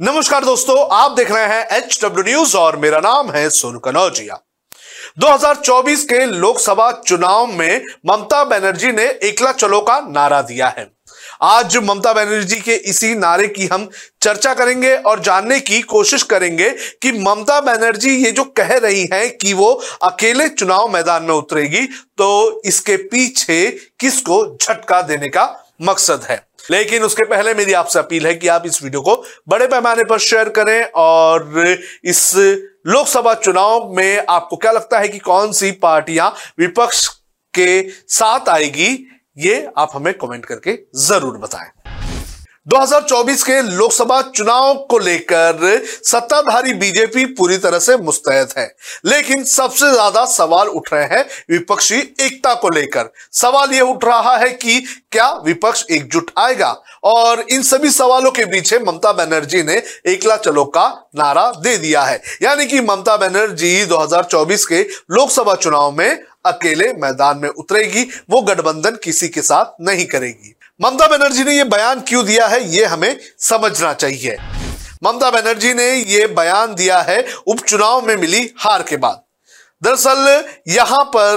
नमस्कार दोस्तों, आप देख रहे हैं एच डब्ल्यू न्यूज़ और मेरा नाम है सोनू कनौजिया 2024 के लोकसभा चुनाव में ममता बनर्जी ने एकला चलो का नारा दिया है। आज ममता बनर्जी के इसी नारे की हम चर्चा करेंगे और जानने की कोशिश करेंगे कि ममता बनर्जी ये जो कह रही हैं कि वो अकेले चुनाव मैदान में उतरेगी तो इसके पीछे किसको झटका देने का मकसद है? लेकिन उसके पहले मेरी आपसे अपील है कि आप इस वीडियो को बड़े पैमाने पर शेयर करें और इस लोकसभा चुनाव में आपको क्या लगता है कि कौन सी पार्टियाँ विपक्ष के साथ आएगी, ये आप हमें कमेंट करके ज़रूर बताएँ। 2024 के लोकसभा चुनाव को लेकर सत्ताधारी बीजेपी पूरी तरह से मुस्तैद है। लेकिन सबसे ज़्यादा सवाल उठ रहे हैं विपक्षी एकता को लेकर। सवाल यह उठ रहा है कि क्या विपक्ष एकजुट आएगा? और इन सभी सवालों के पीछे ममता बनर्जी ने एकला चलो का नारा दे दिया है। यानी कि ममता बनर्जी 2024 के लोकसभा चुनाव में अकेले मैदान में उतरेगी, वो गठबंधन किसी के साथ नहीं करेगी। ममता बनर्जी ने यह बयान क्यों दिया है यह हमें समझना चाहिए। ममता बनर्जी ने यह बयान दिया है, उपचुनाव में मिली हार के बाद। दरअसल, यहाँ पर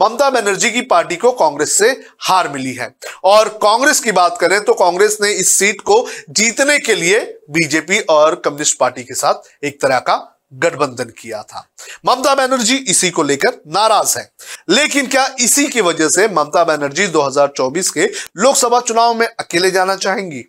ममता बनर्जी की पार्टी को कांग्रेस से हार मिली है। और कांग्रेस की बात करें तो कांग्रेस ने इस सीट को जीतने के लिए बीजेपी और कम्युनिस्ट पार्टी के साथ एक तरह का गठबंधन किया था। ममता बनर्जी इसी को लेकर नाराज़ है। लेकिन क्या इसी की वजह से ममता बनर्जी 2024 के लोकसभा चुनाव में अकेले जाना चाहेंगी?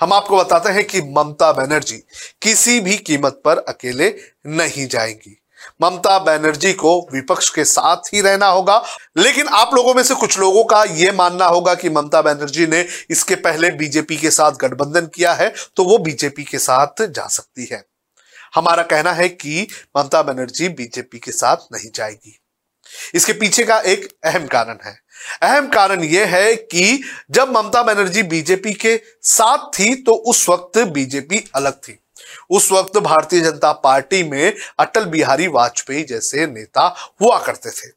हम आपको बताते हैं कि ममता बनर्जी किसी भी कीमत पर अकेले नहीं जाएँगी। ममता बनर्जी को विपक्ष के साथ ही रहना होगा, लेकिन आप लोगों में से कुछ लोगों का यह मानना होगा कि ममता बनर्जी ने इसके पहले बीजेपी के साथ गठबंधन किया है तो वो बीजेपी के साथ जा सकती है। हमारा कहना है कि ममता बनर्जी बीजेपी के साथ नहीं जाएगी। इसके पीछे का एक अहम कारण है। अहम कारण यह है कि जब ममता बनर्जी बीजेपी के साथ थी तो उस वक्त बीजेपी अलग थी। उस वक्त भारतीय जनता पार्टी में अटल बिहारी वाजपेयी जैसे नेता हुआ करते थे।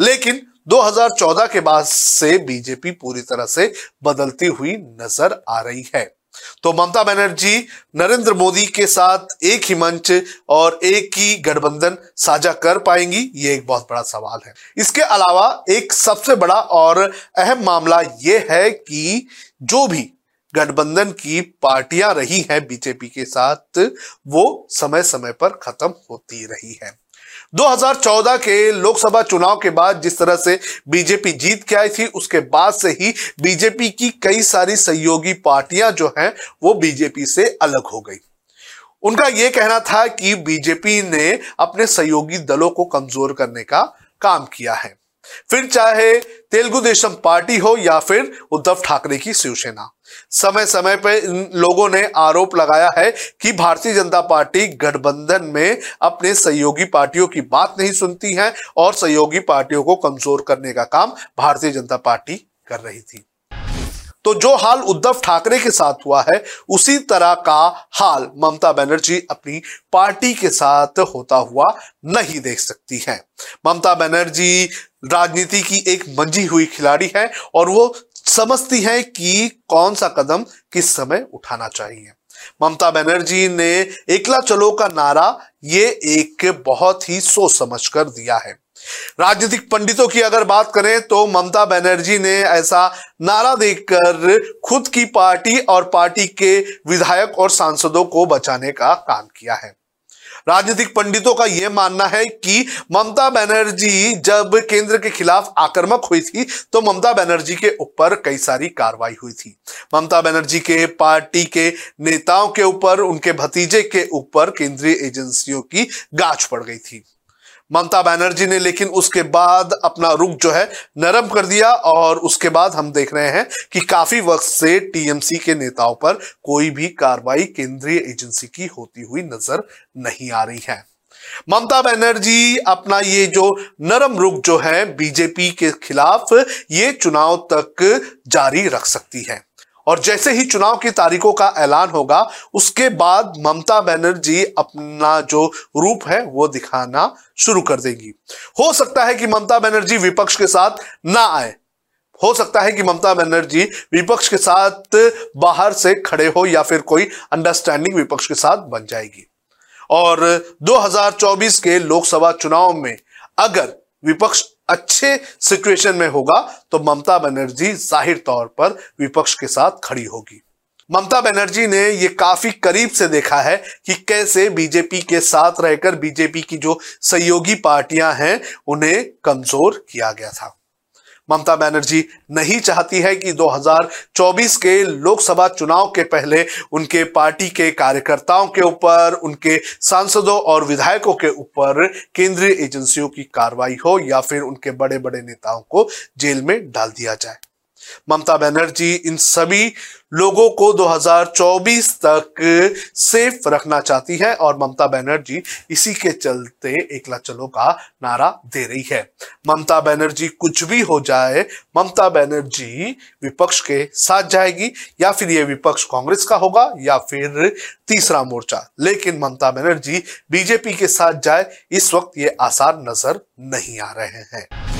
लेकिन 2014 के बाद से बीजेपी पूरी तरह से बदलती हुई नज़र आ रही है। तो ममता बनर्जी, नरेंद्र मोदी के साथ एक ही मंच और एक ही गठबंधन साझा कर पाएँगी, ये एक बहुत बड़ा सवाल है। इसके अलावा एक सबसे बड़ा और अहम मामला यह है कि जो भी गठबंधन की पार्टियाँ रही हैं बीजेपी के साथ, वो समय समय पर खत्म होती रही है। 2014 के लोकसभा चुनाव के बाद जिस तरह से बीजेपी जीत के आई थी, उसके बाद से ही बीजेपी की कई सारी सहयोगी पार्टियाँ जो हैं, वो बीजेपी से अलग हो गई। उनका यह कहना था कि बीजेपी ने अपने सहयोगी दलों को कमज़ोर करने का काम किया है। फिर चाहे तेलुगु देशम पार्टी हो या फिर उद्धव ठाकरे की शिवसेना। समय समय पर इन लोगों ने आरोप लगाया है कि भारतीय जनता पार्टी गठबंधन में अपने सहयोगी पार्टियों की बात नहीं सुनती है और सहयोगी पार्टियों को कमज़ोर करने का काम भारतीय जनता पार्टी कर रही थी। तो जो हाल उद्धव ठाकरे के साथ हुआ है, उसी तरह का हाल ममता बनर्जी अपनी पार्टी के साथ होता हुआ नहीं देख सकती है। ममता बनर्जी राजनीति की एक मंजी हुई खिलाड़ी है और वो समझती है कि कौन सा कदम किस समय उठाना चाहिए। ममता बनर्जी ने एकला चलो का नारा ये एक बहुत ही सोच समझ कर दिया है। राजनीतिक पंडितों की अगर बात करें तो ममता बनर्जी ने ऐसा नारा देकर खुद की पार्टी और पार्टी के विधायक और सांसदों को बचाने का काम किया है। राजनीतिक पंडितों का यह मानना है कि ममता बनर्जी जब केंद्र के खिलाफ आक्रमक हुई थी तो ममता बनर्जी के ऊपर कई सारी कार्रवाई हुई थी। ममता बनर्जी के पार्टी के नेताओं के ऊपर, उनके भतीजे के ऊपर केंद्रीय एजेंसियों की गाछ पड़ गई थी। ममता बनर्जी ने, लेकिन उसके बाद अपना रुख जो है नरम कर दिया और उसके बाद हम देख रहे हैं कि काफ़ी वक्त से टीएमसी के नेताओं पर कोई भी कार्रवाई केंद्रीय एजेंसी की होती हुई नज़र नहीं आ रही है। ममता बनर्जी, अपना ये जो नरम रुख जो है बीजेपी के खिलाफ, ये चुनाव तक जारी रख सकती है। और जैसे ही चुनाव की तारीखों का ऐलान होगा, उसके बाद ममता बनर्जी अपना जो रूप है, वो दिखाना शुरू कर देगी। हो सकता है कि ममता बनर्जी विपक्ष के साथ ना आए। हो सकता है कि ममता बनर्जी विपक्ष के साथ बाहर से खड़े हो या फिर कोई अंडरस्टैंडिंग विपक्ष के साथ बन जाएगी। और 2024 के लोकसभा चुनाव में अगर विपक्ष अच्छे सिचुएशन में होगा तो ममता बनर्जी ज़ाहिर तौर पर विपक्ष के साथ खड़ी होगी। ममता बनर्जी ने ये काफ़ी करीब से देखा है कि कैसे बीजेपी के साथ रहकर, बीजेपी की जो सहयोगी पार्टियाँ हैं, उन्हें कमज़ोर किया गया था। ममता बनर्जी नहीं चाहती है कि 2024 के लोकसभा चुनाव के पहले उनके पार्टी के कार्यकर्ताओं के ऊपर, उनके सांसदों और विधायकों के ऊपर केंद्रीय एजेंसियों की कार्रवाई हो या फिर उनके बड़े बड़े नेताओं को जेल में डाल दिया जाए। ममता बनर्जी, इन सभी लोगों को 2024 तक सेफ़ रखना चाहती है और ममता बनर्जी इसी के चलते एकला चलो का नारा दे रही है। ममता बनर्जी कुछ भी हो जाए, ममता बनर्जी विपक्ष के साथ जाएगी, या फिर ये विपक्ष कांग्रेस का होगा, या फिर तीसरा मोर्चा। लेकिन ममता बनर्जी बीजेपी के साथ जाए, इस वक्त ये आसार नज़र नहीं आ रहे हैं।